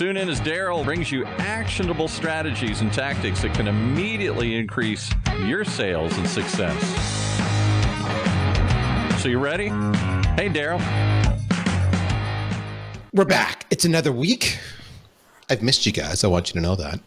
Tune in as Darryl brings you actionable strategies and tactics that can immediately increase your sales and success. So, you ready? Hey, Darryl. We're back. It's another week. I've missed you guys. I want you to know that.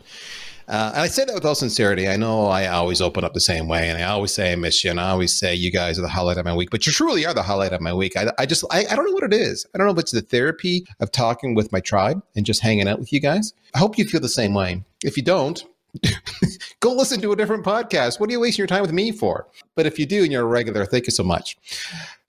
Uh, and I say that with all sincerity. I know I always open up the same way, and I always say I miss you, and I always say you guys are the highlight of my week. But you truly are the highlight of my week. I, I just, I, I don't know what it is. I don't know if it's the therapy of talking with my tribe and just hanging out with you guys. I hope you feel the same way. If you don't, go listen to a different podcast. What are you wasting your time with me for? But if you do and you're a regular, thank you so much.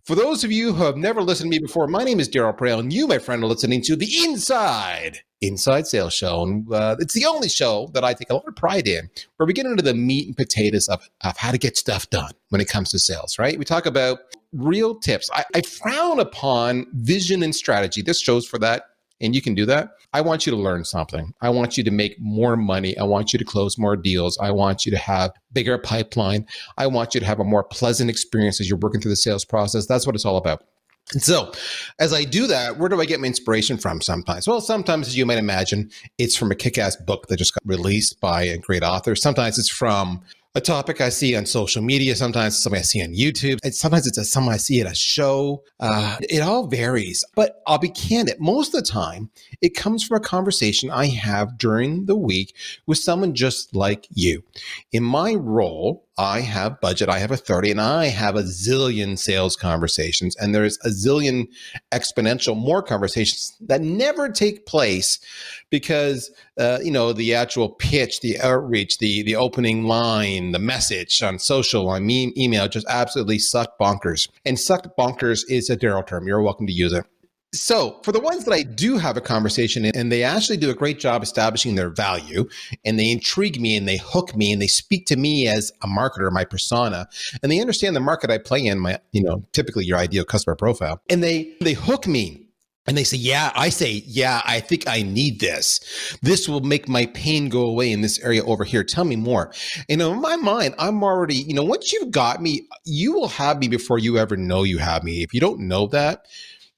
For those of you who have never listened to me before, my name is Darryl Praill, and you, my friend, are listening to the Inside Inside Sales Show. And uh, it's the only show that I take a lot of pride in, where we get into the meat and potatoes of, of how to get stuff done when it comes to sales, right? We talk about real tips. I, I frown upon vision and strategy. This show's for that and you can do that. I want you to learn something. I want you to make more money. I want you to close more deals. I want you to have bigger pipeline. I want you to have a more pleasant experience as you're working through the sales process. That's what it's all about. And so, as I do that, where do I get my inspiration from sometimes? Well, sometimes, as you might imagine, it's from a kick ass book that just got released by a great author. Sometimes it's from a topic I see on social media. Sometimes something I see on YouTube. And sometimes it's a, something I see at a show. Uh, it all varies. But I'll be candid. Most of the time, it comes from a conversation I have during the week with someone just like you. In my role, I have budget, I have authority, and I have a zillion sales conversations. And there's a zillion exponential more conversations that never take place because, uh, you know, the actual pitch, the outreach, the, the opening line, the message on social, on me- email just absolutely suck bonkers. And sucked bonkers is a Darryl term. You're welcome to use it. So, for the ones that I do have a conversation in, and they actually do a great job establishing their value and they intrigue me and they hook me and they speak to me as a marketer, my persona, and they understand the market I play in, my, you know, typically your ideal customer profile, and they they hook me and they say, Yeah, I say, Yeah, I think I need this. This will make my pain go away in this area over here. Tell me more. And in my mind, I'm already, you know, once you've got me, you will have me before you ever know you have me. If you don't know that,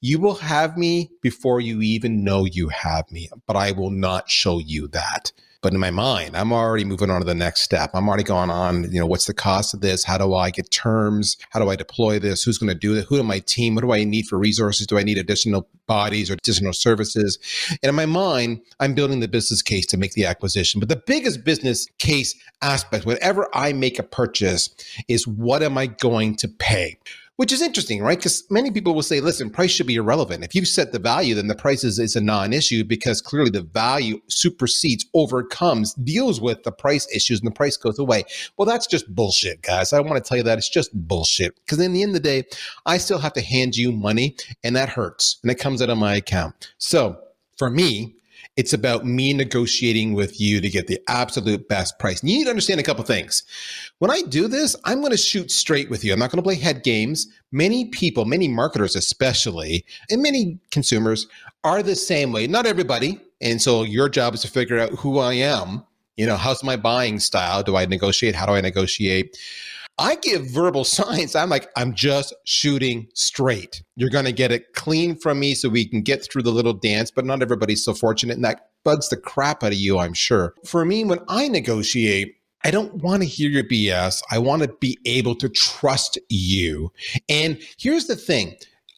you will have me before you even know you have me, but I will not show you that. But in my mind, I'm already moving on to the next step. I'm already going on, you know, what's the cost of this? How do I get terms? How do I deploy this? Who's going to do it? Who in my team? What do I need for resources? Do I need additional bodies or additional services? And in my mind, I'm building the business case to make the acquisition. But the biggest business case aspect, whenever I make a purchase, is what am I going to pay? Which is interesting, right? Because many people will say, listen, price should be irrelevant. If you set the value, then the price is, is a non issue because clearly the value supersedes, overcomes, deals with the price issues and the price goes away. Well, that's just bullshit, guys. I want to tell you that it's just bullshit because in the end of the day, I still have to hand you money and that hurts and it comes out of my account. So for me, it's about me negotiating with you to get the absolute best price. And you need to understand a couple things. When I do this, I'm going to shoot straight with you. I'm not going to play head games. Many people, many marketers especially, and many consumers are the same way. Not everybody. And so your job is to figure out who I am. You know, how's my buying style? Do I negotiate? How do I negotiate? I give verbal signs. I'm like, I'm just shooting straight. You're going to get it clean from me so we can get through the little dance, but not everybody's so fortunate. And that bugs the crap out of you, I'm sure. For me, when I negotiate, I don't want to hear your BS. I want to be able to trust you. And here's the thing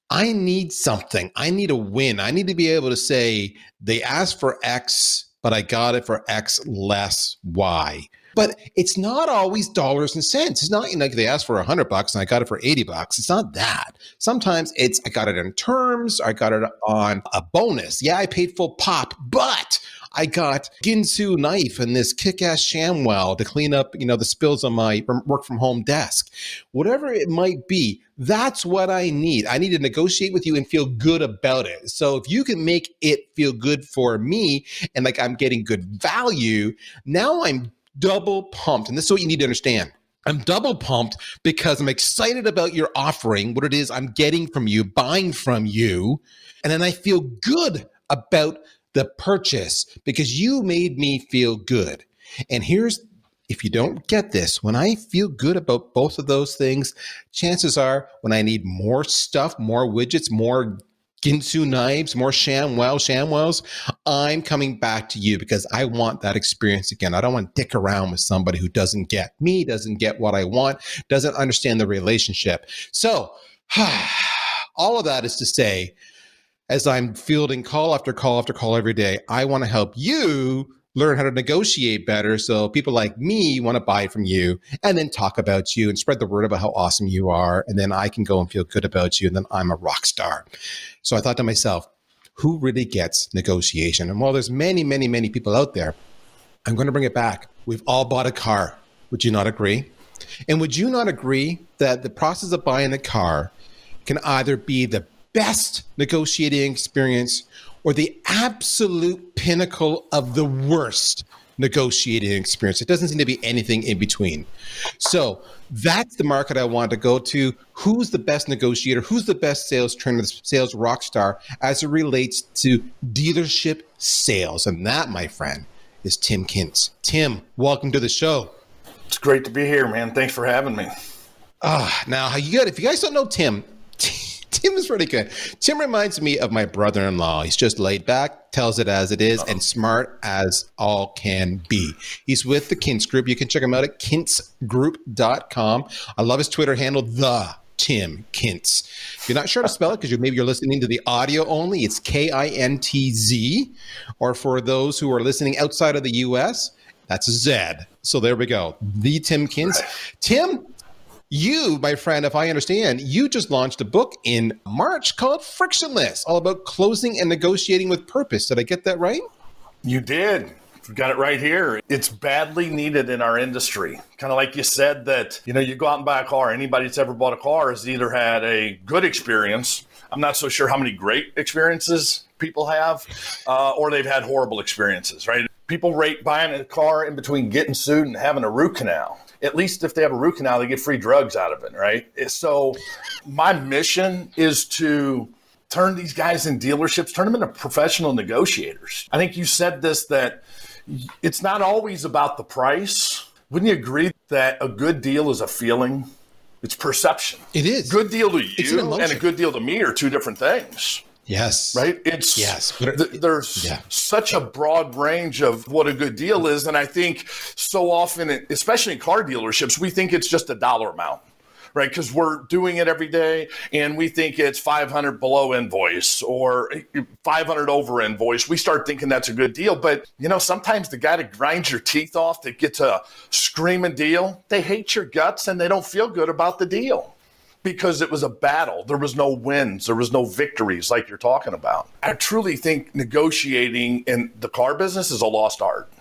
I need something. I need a win. I need to be able to say, they asked for X, but I got it for X less Y. But it's not always dollars and cents. It's not like they asked for a hundred bucks and I got it for 80 bucks. It's not that. Sometimes it's I got it in terms, I got it on a bonus. Yeah, I paid full pop, but I got Ginsu knife and this kick-ass ShamWow to clean up, you know, the spills on my work from home desk. Whatever it might be, that's what I need. I need to negotiate with you and feel good about it. So if you can make it feel good for me and like I'm getting good value, now I'm double pumped. And this is what you need to understand. I'm double pumped because I'm excited about your offering, what it is I'm getting from you, buying from you. And then I feel good about the purchase because you made me feel good. And here's if you don't get this, when I feel good about both of those things, chances are when I need more stuff, more widgets, more Ginsu knives, more ShamWow, ShamWows, I'm coming back to you because I want that experience again. I don't want to dick around with somebody who doesn't get me, doesn't get what I want, doesn't understand the relationship. So, all of that is to say, as I'm fielding call after call after call every day, I want to help you learn how to negotiate better so people like me want to buy from you and then talk about you and spread the word about how awesome you are and then I can go and feel good about you and then I'm a rock star. So I thought to myself, who really gets negotiation? And while there's many, many, many people out there, I'm going to bring it back. We've all bought a car. Would you not agree? And would you not agree that the process of buying a car can either be the best negotiating experience or the absolute pinnacle of the worst negotiating experience. It doesn't seem to be anything in between. So that's the market I want to go to. Who's the best negotiator? Who's the best sales trainer, sales rock star as it relates to dealership sales? And that, my friend, is Tim Kintz. Tim, welcome to the show. It's great to be here, man. Thanks for having me. Ah, now you got if you guys don't know Tim, Tim is pretty good. Tim reminds me of my brother in law. He's just laid back, tells it as it is, and smart as all can be. He's with the Kintz Group. You can check him out at kintzgroup.com. I love his Twitter handle, the Tim Kintz. If you're not sure to spell it because you're, maybe you're listening to the audio only, it's K I N T Z. Or for those who are listening outside of the US, that's a Z. So there we go. The Tim Kintz. Tim, you, my friend, if I understand, you just launched a book in March called Frictionless, all about closing and negotiating with purpose. Did I get that right? You did. You got it right here. It's badly needed in our industry. Kind of like you said that, you know, you go out and buy a car. Anybody that's ever bought a car has either had a good experience. I'm not so sure how many great experiences people have, uh, or they've had horrible experiences, right? People rate buying a car in between getting sued and having a root canal at least if they have a root canal, they get free drugs out of it, right? Eh, so my mission is to turn these guys in dealerships, turn them into professional negotiators. I think you said this that it's not always about the price. Wouldn't you agree that a good deal is a feeling? It's perception. It is. Good deal to you and a good deal to me are two different things. Yes. Right? It's yes. Th- there's yeah. such a broad range of what a good deal is. And I think so often, especially in car dealerships, we think it's just a dollar amount. Right, because we're doing it every day, and we think it's 500 below invoice or eh, 500 over invoice. We start thinking that's a good deal, but you know, sometimes the guy that grinds your teeth off that gets a screaming deal, they hate your guts and they don't feel good about the deal because it was a battle. There was no wins, there was no victories like you're talking about. I truly think negotiating in the car business is a lost art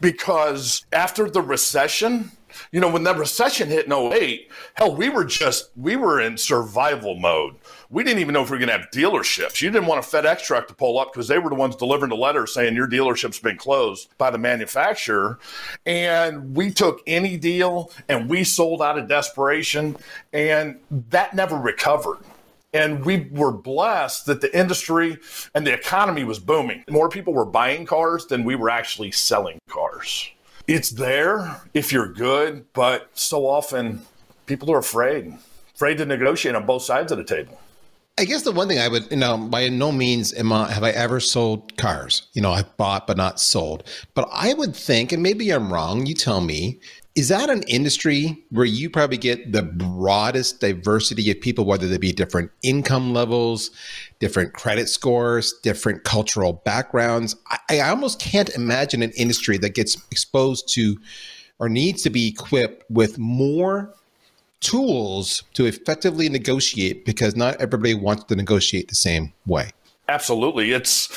because after the recession, you know, when the recession hit in 08, hell, we were just, we were in survival mode we didn't even know if we were going to have dealerships. You didn't want a FedEx truck to pull up because they were the ones delivering the letter saying your dealership's been closed by the manufacturer. And we took any deal and we sold out of desperation, and that never recovered. And we were blessed that the industry and the economy was booming. More people were buying cars than we were actually selling cars. It's there if you're good, but so often people are afraid, afraid to negotiate on both sides of the table. I guess the one thing I would, you know, by no means am I, have I ever sold cars. You know, I've bought but not sold. But I would think, and maybe I'm wrong, you tell me, is that an industry where you probably get the broadest diversity of people, whether they be different income levels, different credit scores, different cultural backgrounds? I, I almost can't imagine an industry that gets exposed to or needs to be equipped with more tools to effectively negotiate because not everybody wants to negotiate the same way. Absolutely. It's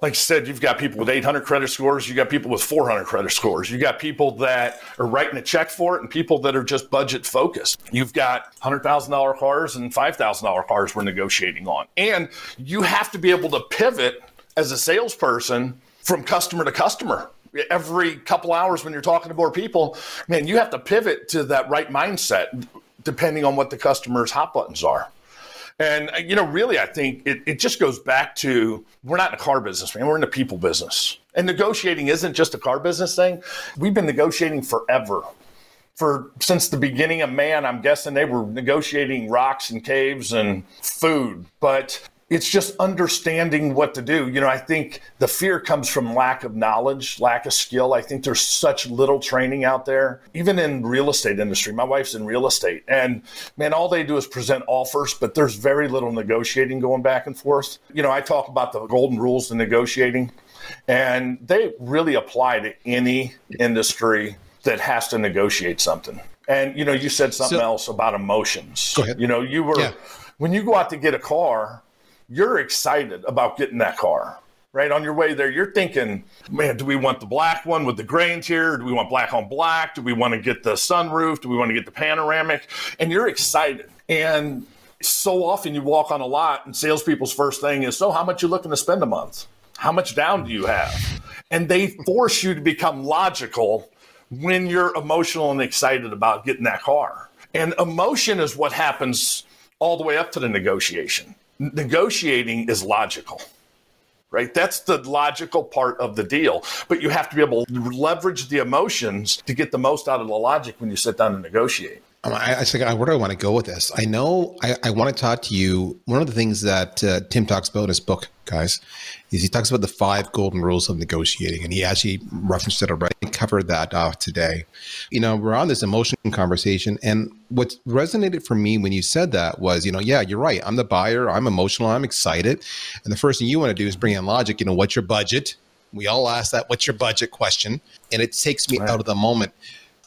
like I said, you've got people with 800 credit scores, you got people with 400 credit scores, you got people that are writing a check for it, and people that are just budget focused. You've got $100,000 cars and $5,000 cars we're negotiating on. And you have to be able to pivot as a salesperson from customer to customer every couple hours when you're talking to more people, man, you have to pivot to that right mindset depending on what the customer's hot buttons are. And, uh, you know, really, I think it, it just goes back to we're not in a car business, man. We're in a people business. And negotiating isn't just a car business thing. We've been negotiating forever. For since the beginning of man, I'm guessing they were negotiating rocks and caves and food. But it's just understanding what to do. You know, I think the fear comes from lack of knowledge, lack of skill. I think there's such little training out there, even in real estate industry. My wife's in real estate, and man, all they do is present offers, but there's very little negotiating going back and forth. You know, I talk about the golden rules of negotiating, and they really apply to any industry that has to negotiate something. And you know, you said something so, else about emotions. Go ahead. You know, you were yeah. when you go out to get a car you're excited about getting that car right? On your way there you're thinking man do we want the black one with the gray interior do we want black on black? Do we want to get the sunroof? Do we want to get the panoramic? And you're excited. And so often you walk on a lot and salespeople's first thing is so how much you looking to spend a month? How much down do you have? And they force you to become logical when you're emotional and excited about getting that car. And emotion is what happens all the way up to the negotiation negotiating is logical right? That's the logical part of the deal. But you have to be able to leverage the emotions to get the most out of the logic when you sit down and negotiate. I, I think where do I want to go with this? I know I, I want to talk to you. One of the things that uh, Tim talks about in his book, guys, is he talks about the five golden rules of negotiating, and he actually referenced it already. Covered that off today. You know, we're on this emotion conversation, and what resonated for me when you said that was, you know, yeah, you're right. I'm the buyer. I'm emotional. I'm excited, and the first thing you want to do is bring in logic. You know, what's your budget? We all ask that. What's your budget question, and it takes me right. out of the moment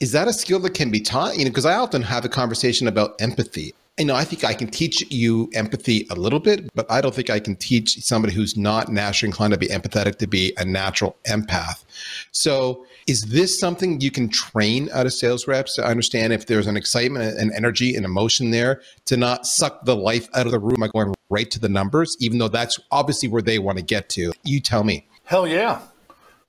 is that a skill that can be taught? You know, because I often have a conversation about empathy. You know, I think I can teach you empathy a little bit, but I don't think I can teach somebody who's not naturally inclined to be empathetic to be a natural empath. So, is this something you can train out of sales reps to understand if there's an excitement and energy and emotion there to not suck the life out of the room by going right to the numbers, even though that's obviously where they want to get to? You tell me. Hell yeah.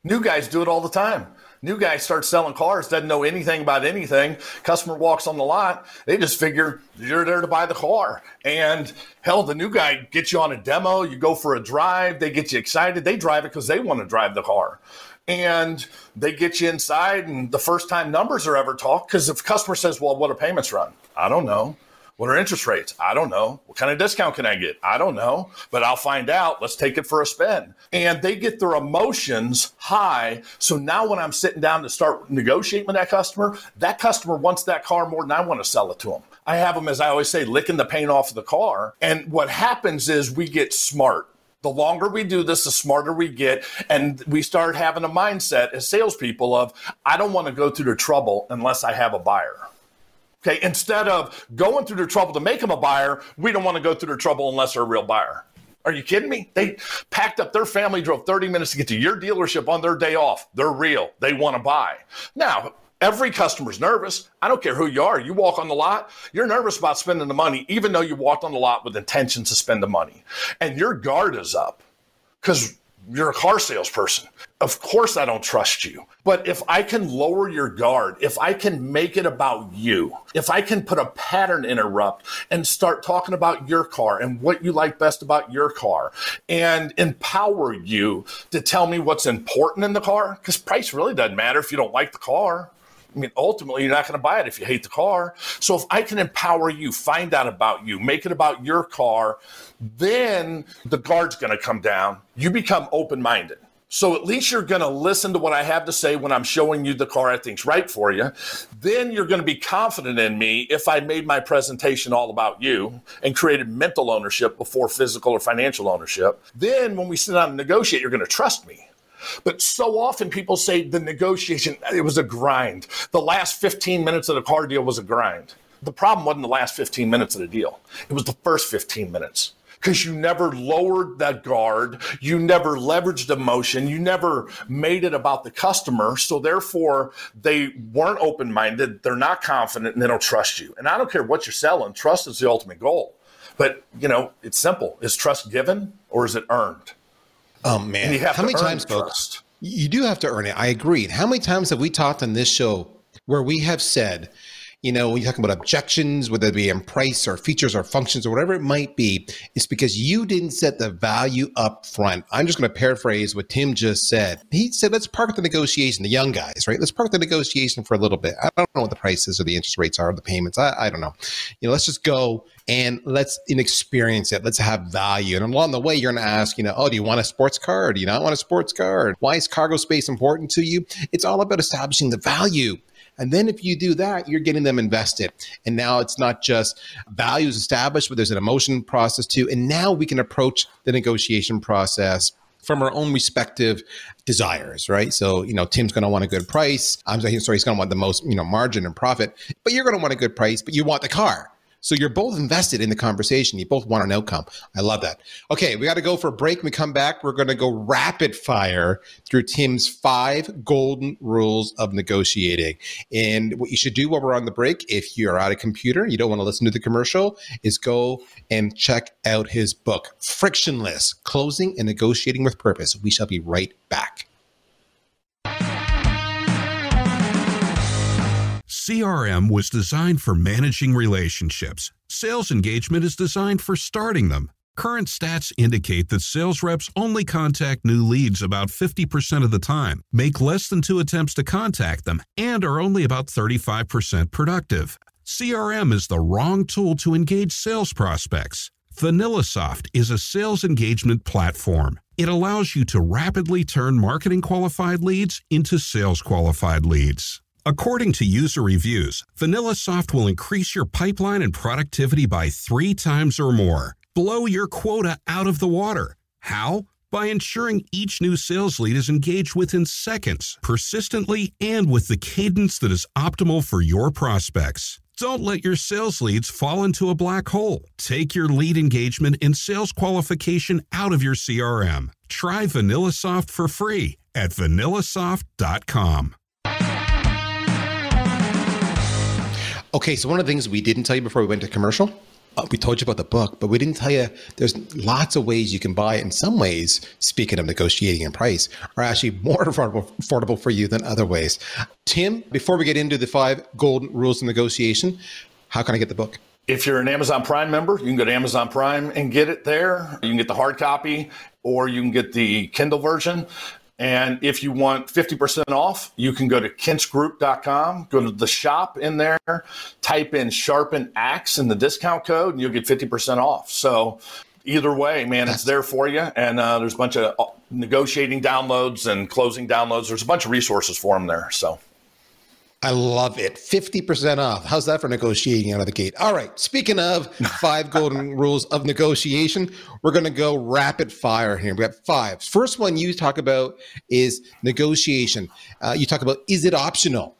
New guys do it all the time. New guy starts selling cars, doesn't know anything about anything. Customer walks on the lot, they just figure you're there to buy the car. And hell, the new guy gets you on a demo, you go for a drive, they get you excited. They drive it because they want to drive the car. And they get you inside, and the first time numbers are ever talked, because if customer says, Well, what do payments run? I don't know. What are interest rates? I don't know. What kind of discount can I get? I don't know, but I'll find out. Let's take it for a spin. And they get their emotions high. So now when I'm sitting down to start negotiating with that customer, that customer wants that car more than I want to sell it to them. I have them, as I always say, licking the paint off of the car. And what happens is we get smart. The longer we do this, the smarter we get. And we start having a mindset as salespeople of, I don't want to go through the trouble unless I have a buyer. Okay, instead of going through the trouble to make them a buyer, we don't want to go through the trouble unless they're a real buyer. Are you kidding me? They packed up their family, drove 30 minutes to get to your dealership on their day off. They're real. They want to buy. Now, every customer's nervous. I don't care who you are. You walk on the lot, you're nervous about spending the money, even though you walked on the lot with intentions to spend the money. And your guard is up because you're a car salesperson. Of course, I don't trust you. But if I can lower your guard, if I can make it about you, if I can put a pattern interrupt and start talking about your car and what you like best about your car and empower you to tell me what's important in the car, because price really doesn't matter if you don't like the car. I mean, ultimately, you're not going to buy it if you hate the car. So if I can empower you, find out about you, make it about your car, then the guard's going to come down. You become open minded. So at least you're going to listen to what I have to say when I'm showing you the car I think's right for you. Then you're going to be confident in me if I made my presentation all about you and created mental ownership before physical or financial ownership. Then when we sit down and negotiate, you're going to trust me. But so often people say the negotiation, it was a grind. The last 15 minutes of the car deal was a grind. The problem wasn't the last 15 minutes of the deal, it was the first 15 minutes because you never lowered that guard, you never leveraged emotion, you never made it about the customer. So therefore, they weren't open minded, they're not confident, and they don't trust you. And I don't care what you're selling, trust is the ultimate goal. But you know, it's simple: is trust given or is it earned? Oh man, how many times, trust. folks? You do have to earn it. I agree. How many times have we talked on this show where we have said, you know, when you're talking about objections, whether it be in price or features or functions or whatever it might be, it's because you didn't set the value up front. I'm just going to paraphrase what Tim just said. He said, let's park the negotiation, the young guys, right? Let's park the negotiation for a little bit. I don't know what the prices or the interest rates are, the payments. I, I don't know. You know, let's just go and let's experience it. Let's have value. And along the way, you're going to ask, you know, oh, do you want a sports car? Or do you not want a sports car? Why is cargo space important to you? It's all about establishing the value and then if you do that, you're getting them invested. And now it's not just values established, but there's an emotion process too. And now we can approach the negotiation process from our own respective desires, right? So, you know, Tim's going to want a good price. I'm sorry, he's going to want the most, you know, margin and profit, but you're going to want a good price, but you want the car. So you're both invested in the conversation. You both want an outcome. I love that. Okay, we got to go for a break. When we come back, we're going to go rapid fire through Tim's five golden rules of negotiating. And what you should do while we're on the break, if you're at a computer, you don't want to listen to the commercial, is go and check out his book, Frictionless Closing and Negotiating with Purpose. We shall be right back. CRM was designed for managing relationships. Sales engagement is designed for starting them. Current stats indicate that sales reps only contact new leads about 50% of the time, make less than two attempts to contact them, and are only about 35% productive. CRM is the wrong tool to engage sales prospects. VanillaSoft is a sales engagement platform. It allows you to rapidly turn marketing qualified leads into sales qualified leads. According to user reviews, VanillaSoft will increase your pipeline and productivity by three times or more. Blow your quota out of the water. How? By ensuring each new sales lead is engaged within seconds, persistently, and with the cadence that is optimal for your prospects. Don't let your sales leads fall into a black hole. Take your lead engagement and sales qualification out of your CRM. Try VanillaSoft for free at vanillasoft.com. Okay, so one of the things we didn't tell you before we went to commercial, uh, we told you about the book, but we didn't tell you there's lots of ways you can buy it. In some ways, speaking of negotiating and price, are actually more affordable, affordable for you than other ways. Tim, before we get into the five golden rules of negotiation, how can I get the book? If you're an Amazon Prime member, you can go to Amazon Prime and get it there. You can get the hard copy or you can get the Kindle version. And if you want 50% off, you can go to kintzgroup.com, go to the shop in there, type in sharpen axe in the discount code, and you'll get 50% off. So either way, man, it's there for you. And uh, there's a bunch of uh, negotiating downloads and closing downloads. There's a bunch of resources for them there. So I love it. 50% off. How's that for negotiating out of the gate? All right. Speaking of five golden rules of negotiation, we're going to go rapid fire here. We got five. First one you talk about is negotiation. Uh, you talk about is it optional?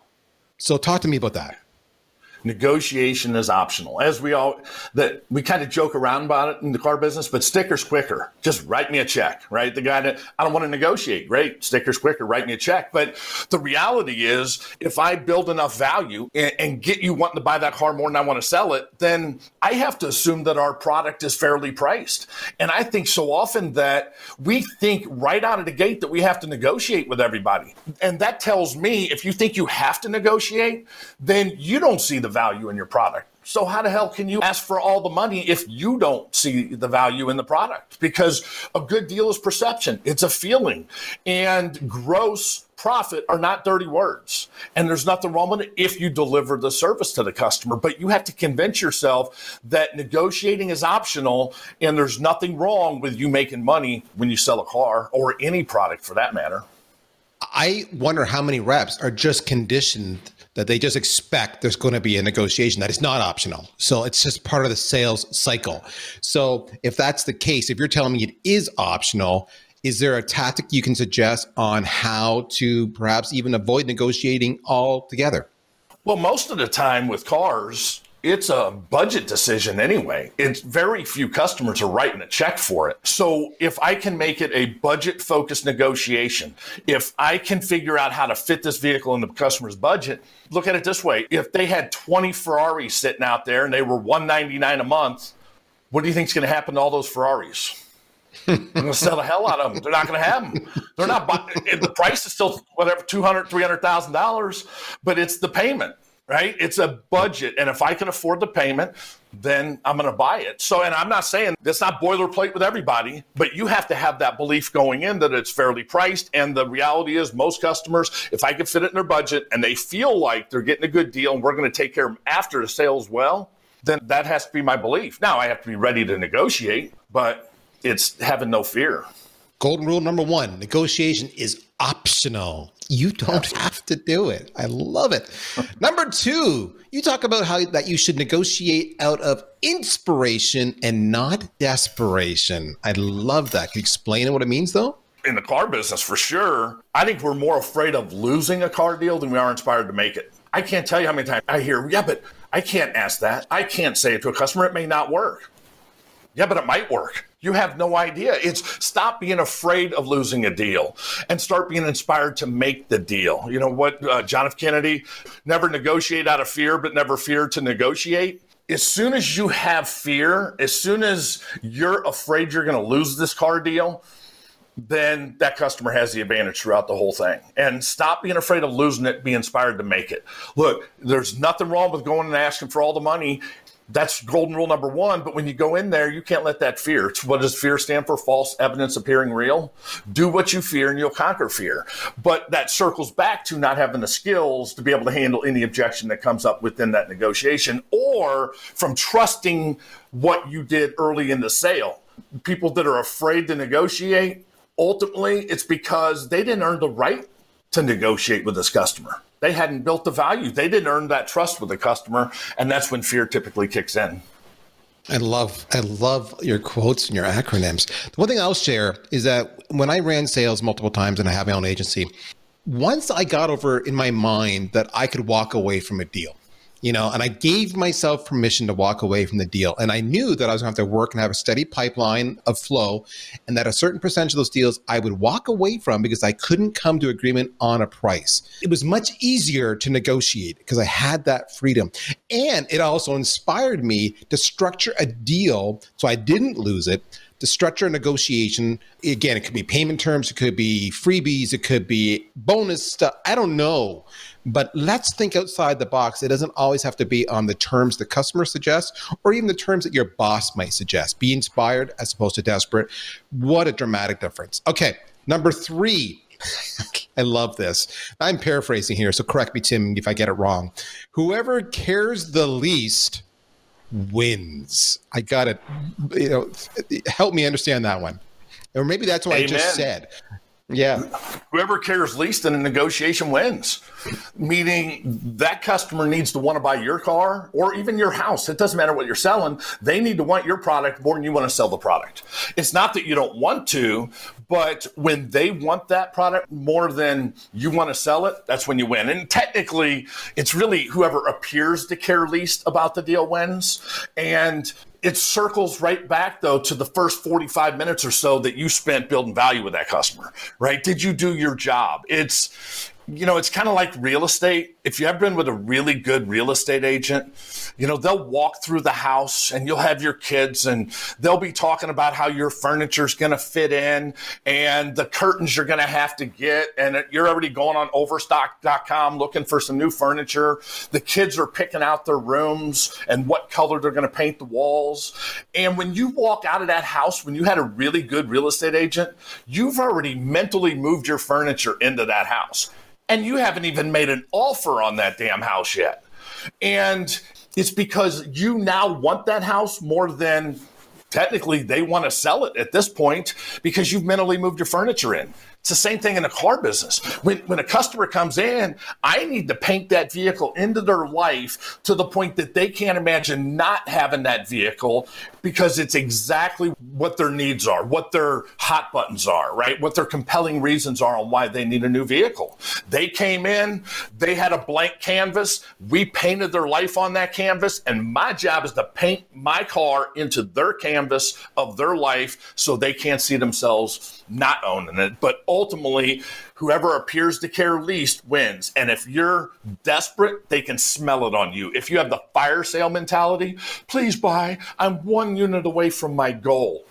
So talk to me about that negotiation is optional. As we all that we kind of joke around about it in the car business, but stickers quicker. Just write me a check, right? The guy that I don't want to negotiate, great, stickers quicker, write me a check. But the reality is, if I build enough value and, and get you wanting to buy that car more than I want to sell it, then I have to assume that our product is fairly priced. And I think so often that we think right out of the gate that we have to negotiate with everybody. And that tells me if you think you have to negotiate, then you don't see the value in your product. So how the hell can you ask for all the money if you don't see the value in the product? Because a good deal is perception. It's a feeling. And gross profit are not dirty words. And there's nothing wrong with it if you deliver the service to the customer, but you have to convince yourself that negotiating is optional and there's nothing wrong with you making money when you sell a car or any product for that matter. I wonder how many reps are just conditioned that they just expect there's going to be a negotiation that is not optional. So it's just part of the sales cycle. So if that's the case, if you're telling me it is optional, is there a tactic you can suggest on how to perhaps even avoid negotiating altogether? Well, most of the time with cars, it's a budget decision anyway. It's very few customers are writing a check for it. So if I can make it a budget focused negotiation, if I can figure out how to fit this vehicle in the customer's budget, look at it this way. If they had 20 Ferraris sitting out there and they were 199 a month, what do you think is going to happen to all those Ferraris? I'm going to sell the hell out of them. They're not going to have them. They're not. buying. the price is still whatever two hundred, three hundred thousand dollars, but it's the payment, right? It's a budget, and if I can afford the payment, then I'm going to buy it. So, and I'm not saying that's not boilerplate with everybody, but you have to have that belief going in that it's fairly priced. And the reality is, most customers, if I can fit it in their budget and they feel like they're getting a good deal and we're going to take care of them after the sales well, then that has to be my belief. Now, I have to be ready to negotiate, but it's having no fear. Golden rule number one negotiation is optional. You don't have to do it. I love it. number two, you talk about how that you should negotiate out of inspiration and not desperation. I love that. Can you explain what it means though? In the car business, for sure, I think we're more afraid of losing a car deal than we are inspired to make it. I can't tell you how many times I hear, yeah, but I can't ask that. I can't say it to a customer. It may not work. Yeah, but it might work. You have no idea. It's stop being afraid of losing a deal and start being inspired to make the deal. You know what, uh, John F. Kennedy, never negotiate out of fear, but never fear to negotiate. As soon as you have fear, as soon as you're afraid you're going to lose this car deal, then that customer has the advantage throughout the whole thing. And stop being afraid of losing it, be inspired to make it. Look, there's nothing wrong with going and asking for all the money that's golden rule number one. But when you go in there, you can't let that fear. It's what does fear stand for? False evidence appearing real. Do what you fear and you'll conquer fear. But that circles back to not having the skills to be able to handle any objection that comes up within that negotiation or from trusting what you did early in the sale. People that are afraid to negotiate, ultimately, it's because they didn't earn the right to negotiate with this customer they hadn't built the value. They didn't earn that trust with the customer, and that's when fear typically kicks in. I love I love your quotes and your acronyms. The one thing I'll share is that when I ran sales multiple times and I have my own agency, once I got over in my mind that I could walk away from a deal, you know, and I gave myself permission to walk away from the deal. And I knew that I was going to have to work and have a steady pipeline of flow, and that a certain percentage of those deals I would walk away from because I couldn't come to agreement on a price. It was much easier to negotiate because I had that freedom. And it also inspired me to structure a deal so I didn't lose it to structure a negotiation. Again, it could be payment terms, it could be freebies, it could be bonus stuff. I don't know. But let's think outside the box. It doesn't always have to be on the terms the customer suggests or even the terms that your boss might suggest. Be inspired as opposed to desperate. What a dramatic difference. Okay, number three. I love this. I'm paraphrasing here, so correct me, Tim, if I get it wrong. Whoever cares the least wins. I got it. You know, help me understand that one. Or maybe that's what Amen. I just said. Yeah. Whoever cares least in a negotiation wins. Meaning that customer needs to want to buy your car or even your house. It doesn't matter what you're selling. They need to want your product more than you want to sell the product. It's not that you don't want to, but when they want that product more than you want to sell it, that's when you win. And technically, it's really whoever appears to care least about the deal wins. And it circles right back though to the first 45 minutes or so that you spent building value with that customer, right? Did you do your job? It's you know, it's kind of like real estate. If you have been with a really good real estate agent, you know, they'll walk through the house and you'll have your kids and they'll be talking about how your furniture is going to fit in and the curtains you're going to have to get. And you're already going on overstock.com looking for some new furniture. The kids are picking out their rooms and what color they're going to paint the walls. And when you walk out of that house, when you had a really good real estate agent, you've already mentally moved your furniture into that house and you haven't even made an offer on that damn house yet. And it's because you now want that house more than technically they want to sell it at this point because you've mentally moved your furniture in. It's the same thing in the car business. When, when a customer comes in, I need to paint that vehicle into their life to the point that they can't imagine not having that vehicle because it's exactly what their needs are, what their hot buttons are, right? What their compelling reasons are on why they need a new vehicle. They came in, they had a blank canvas. We painted their life on that canvas. And my job is to paint my car into their canvas of their life so they can't see themselves not owning it. But ultimately, whoever appears to care least wins. And if you're desperate, they can smell it on you. If you have the fire sale mentality, please buy, I'm one unit away from my goal.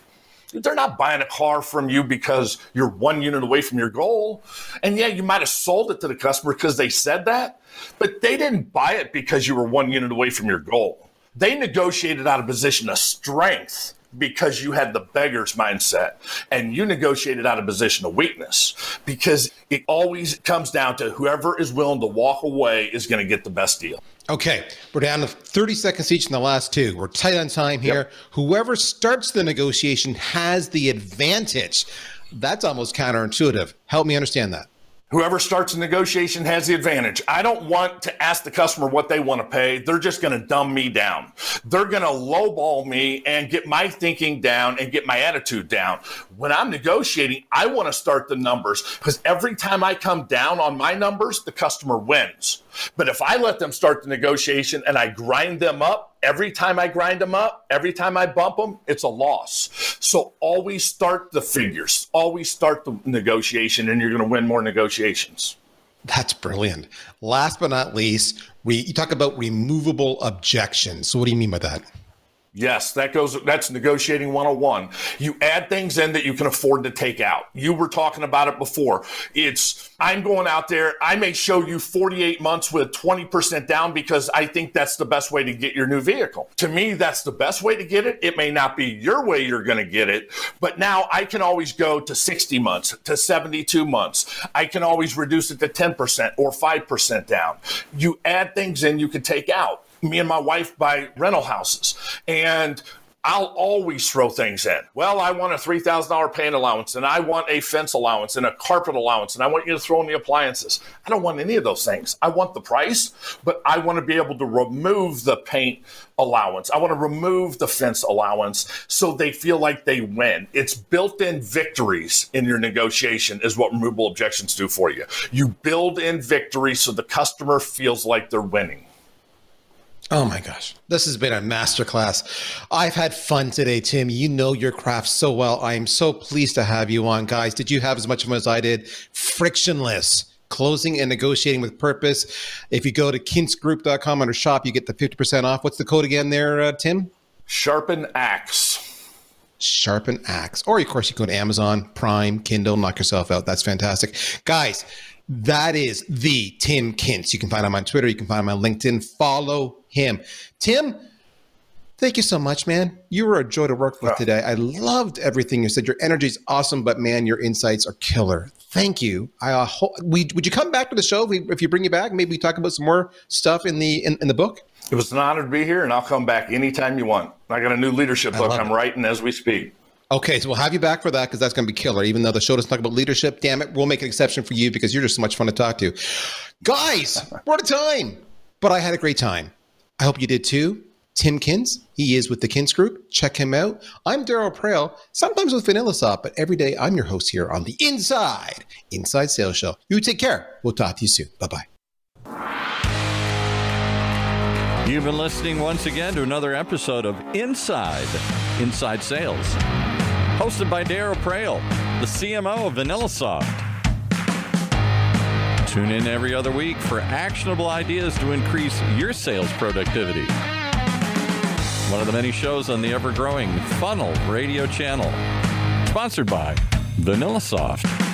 They're not buying a car from you because you're one unit away from your goal. And yeah, you might have sold it to the customer because they said that, but they didn't buy it because you were one unit away from your goal. They negotiated out of position of strength because you had the beggar's mindset and you negotiated out of position of weakness because it always comes down to whoever is willing to walk away is going to get the best deal. Okay, we're down to 30 seconds each in the last two. We're tight on time here. Yep. Whoever starts the negotiation has the advantage. That's almost counterintuitive. Help me understand that. Whoever starts a negotiation has the advantage. I don't want to ask the customer what they want to pay. They're just going to dumb me down. They're going to lowball me and get my thinking down and get my attitude down. When I'm negotiating, I want to start the numbers because every time I come down on my numbers, the customer wins. But if I let them start the negotiation and I grind them up, every time I grind them up, every time I bump them, it's a loss. So always start the figures, always start the negotiation, and you're going to win more negotiations. That's brilliant. Last but not least, we, you talk about removable objections. So, what do you mean by that? Yes, that goes that's negotiating 101. You add things in that you can afford to take out. You were talking about it before. It's I'm going out there, I may show you 48 months with 20% down because I think that's the best way to get your new vehicle. To me, that's the best way to get it. It may not be your way you're going to get it, but now I can always go to 60 months, to 72 months. I can always reduce it to 10% or 5% down. You add things in you can take out me and my wife buy rental houses and I'll always throw things in. Well, I want a $3,000 paint allowance and I want a fence allowance and a carpet allowance and I want you to throw in the appliances. I don't want any of those things. I want the price, but I want to be able to remove the paint allowance. I want to remove the fence allowance so they feel like they win. It's built in victories in your negotiation, is what removable objections do for you. You build in victory so the customer feels like they're winning. Oh my gosh. This has been a masterclass. I've had fun today, Tim. You know your craft so well. I am so pleased to have you on. Guys, did you have as much fun as I did? Frictionless closing and negotiating with purpose. If you go to kintzgroup.com under shop, you get the 50% off. What's the code again there, uh, Tim? Sharpen Axe. Sharpen Axe. Or, of course, you go to Amazon, Prime, Kindle, knock yourself out. That's fantastic. Guys, that is the Tim Kintz. You can find him on Twitter. You can find him on LinkedIn. Follow him. Tim, thank you so much, man. You were a joy to work with today. I loved everything you said. Your energy is awesome, but man, your insights are killer. Thank you. I uh, ho- we, would you come back to the show if, we, if you bring you back? Maybe we talk about some more stuff in the in, in, the book. It was an honor to be here, and I'll come back anytime you want. I got a new leadership book I'm it. writing as we speak. Okay, so we'll have you back for that because that's going to be killer. Even though the show doesn't talk about leadership, damn it, we'll make an exception for you because you're just so much fun to talk to. Guys, we're out of time, but I had a great time. I hope you did too. Tim Kintz, he is with the Kintz Group. Check him out. I'm Darryl Praill, sometimes with VanillaSoft, but every day I'm your host here on the Inside Inside Sales Show. You take care. We'll talk to you soon. Bye bye. You've been listening once again to another episode of Inside Inside Sales, hosted by Darryl Praill, the CMO of VanillaSoft. Tune in every other week for actionable ideas to increase your sales productivity. One of the many shows on the ever growing Funnel radio channel. Sponsored by VanillaSoft.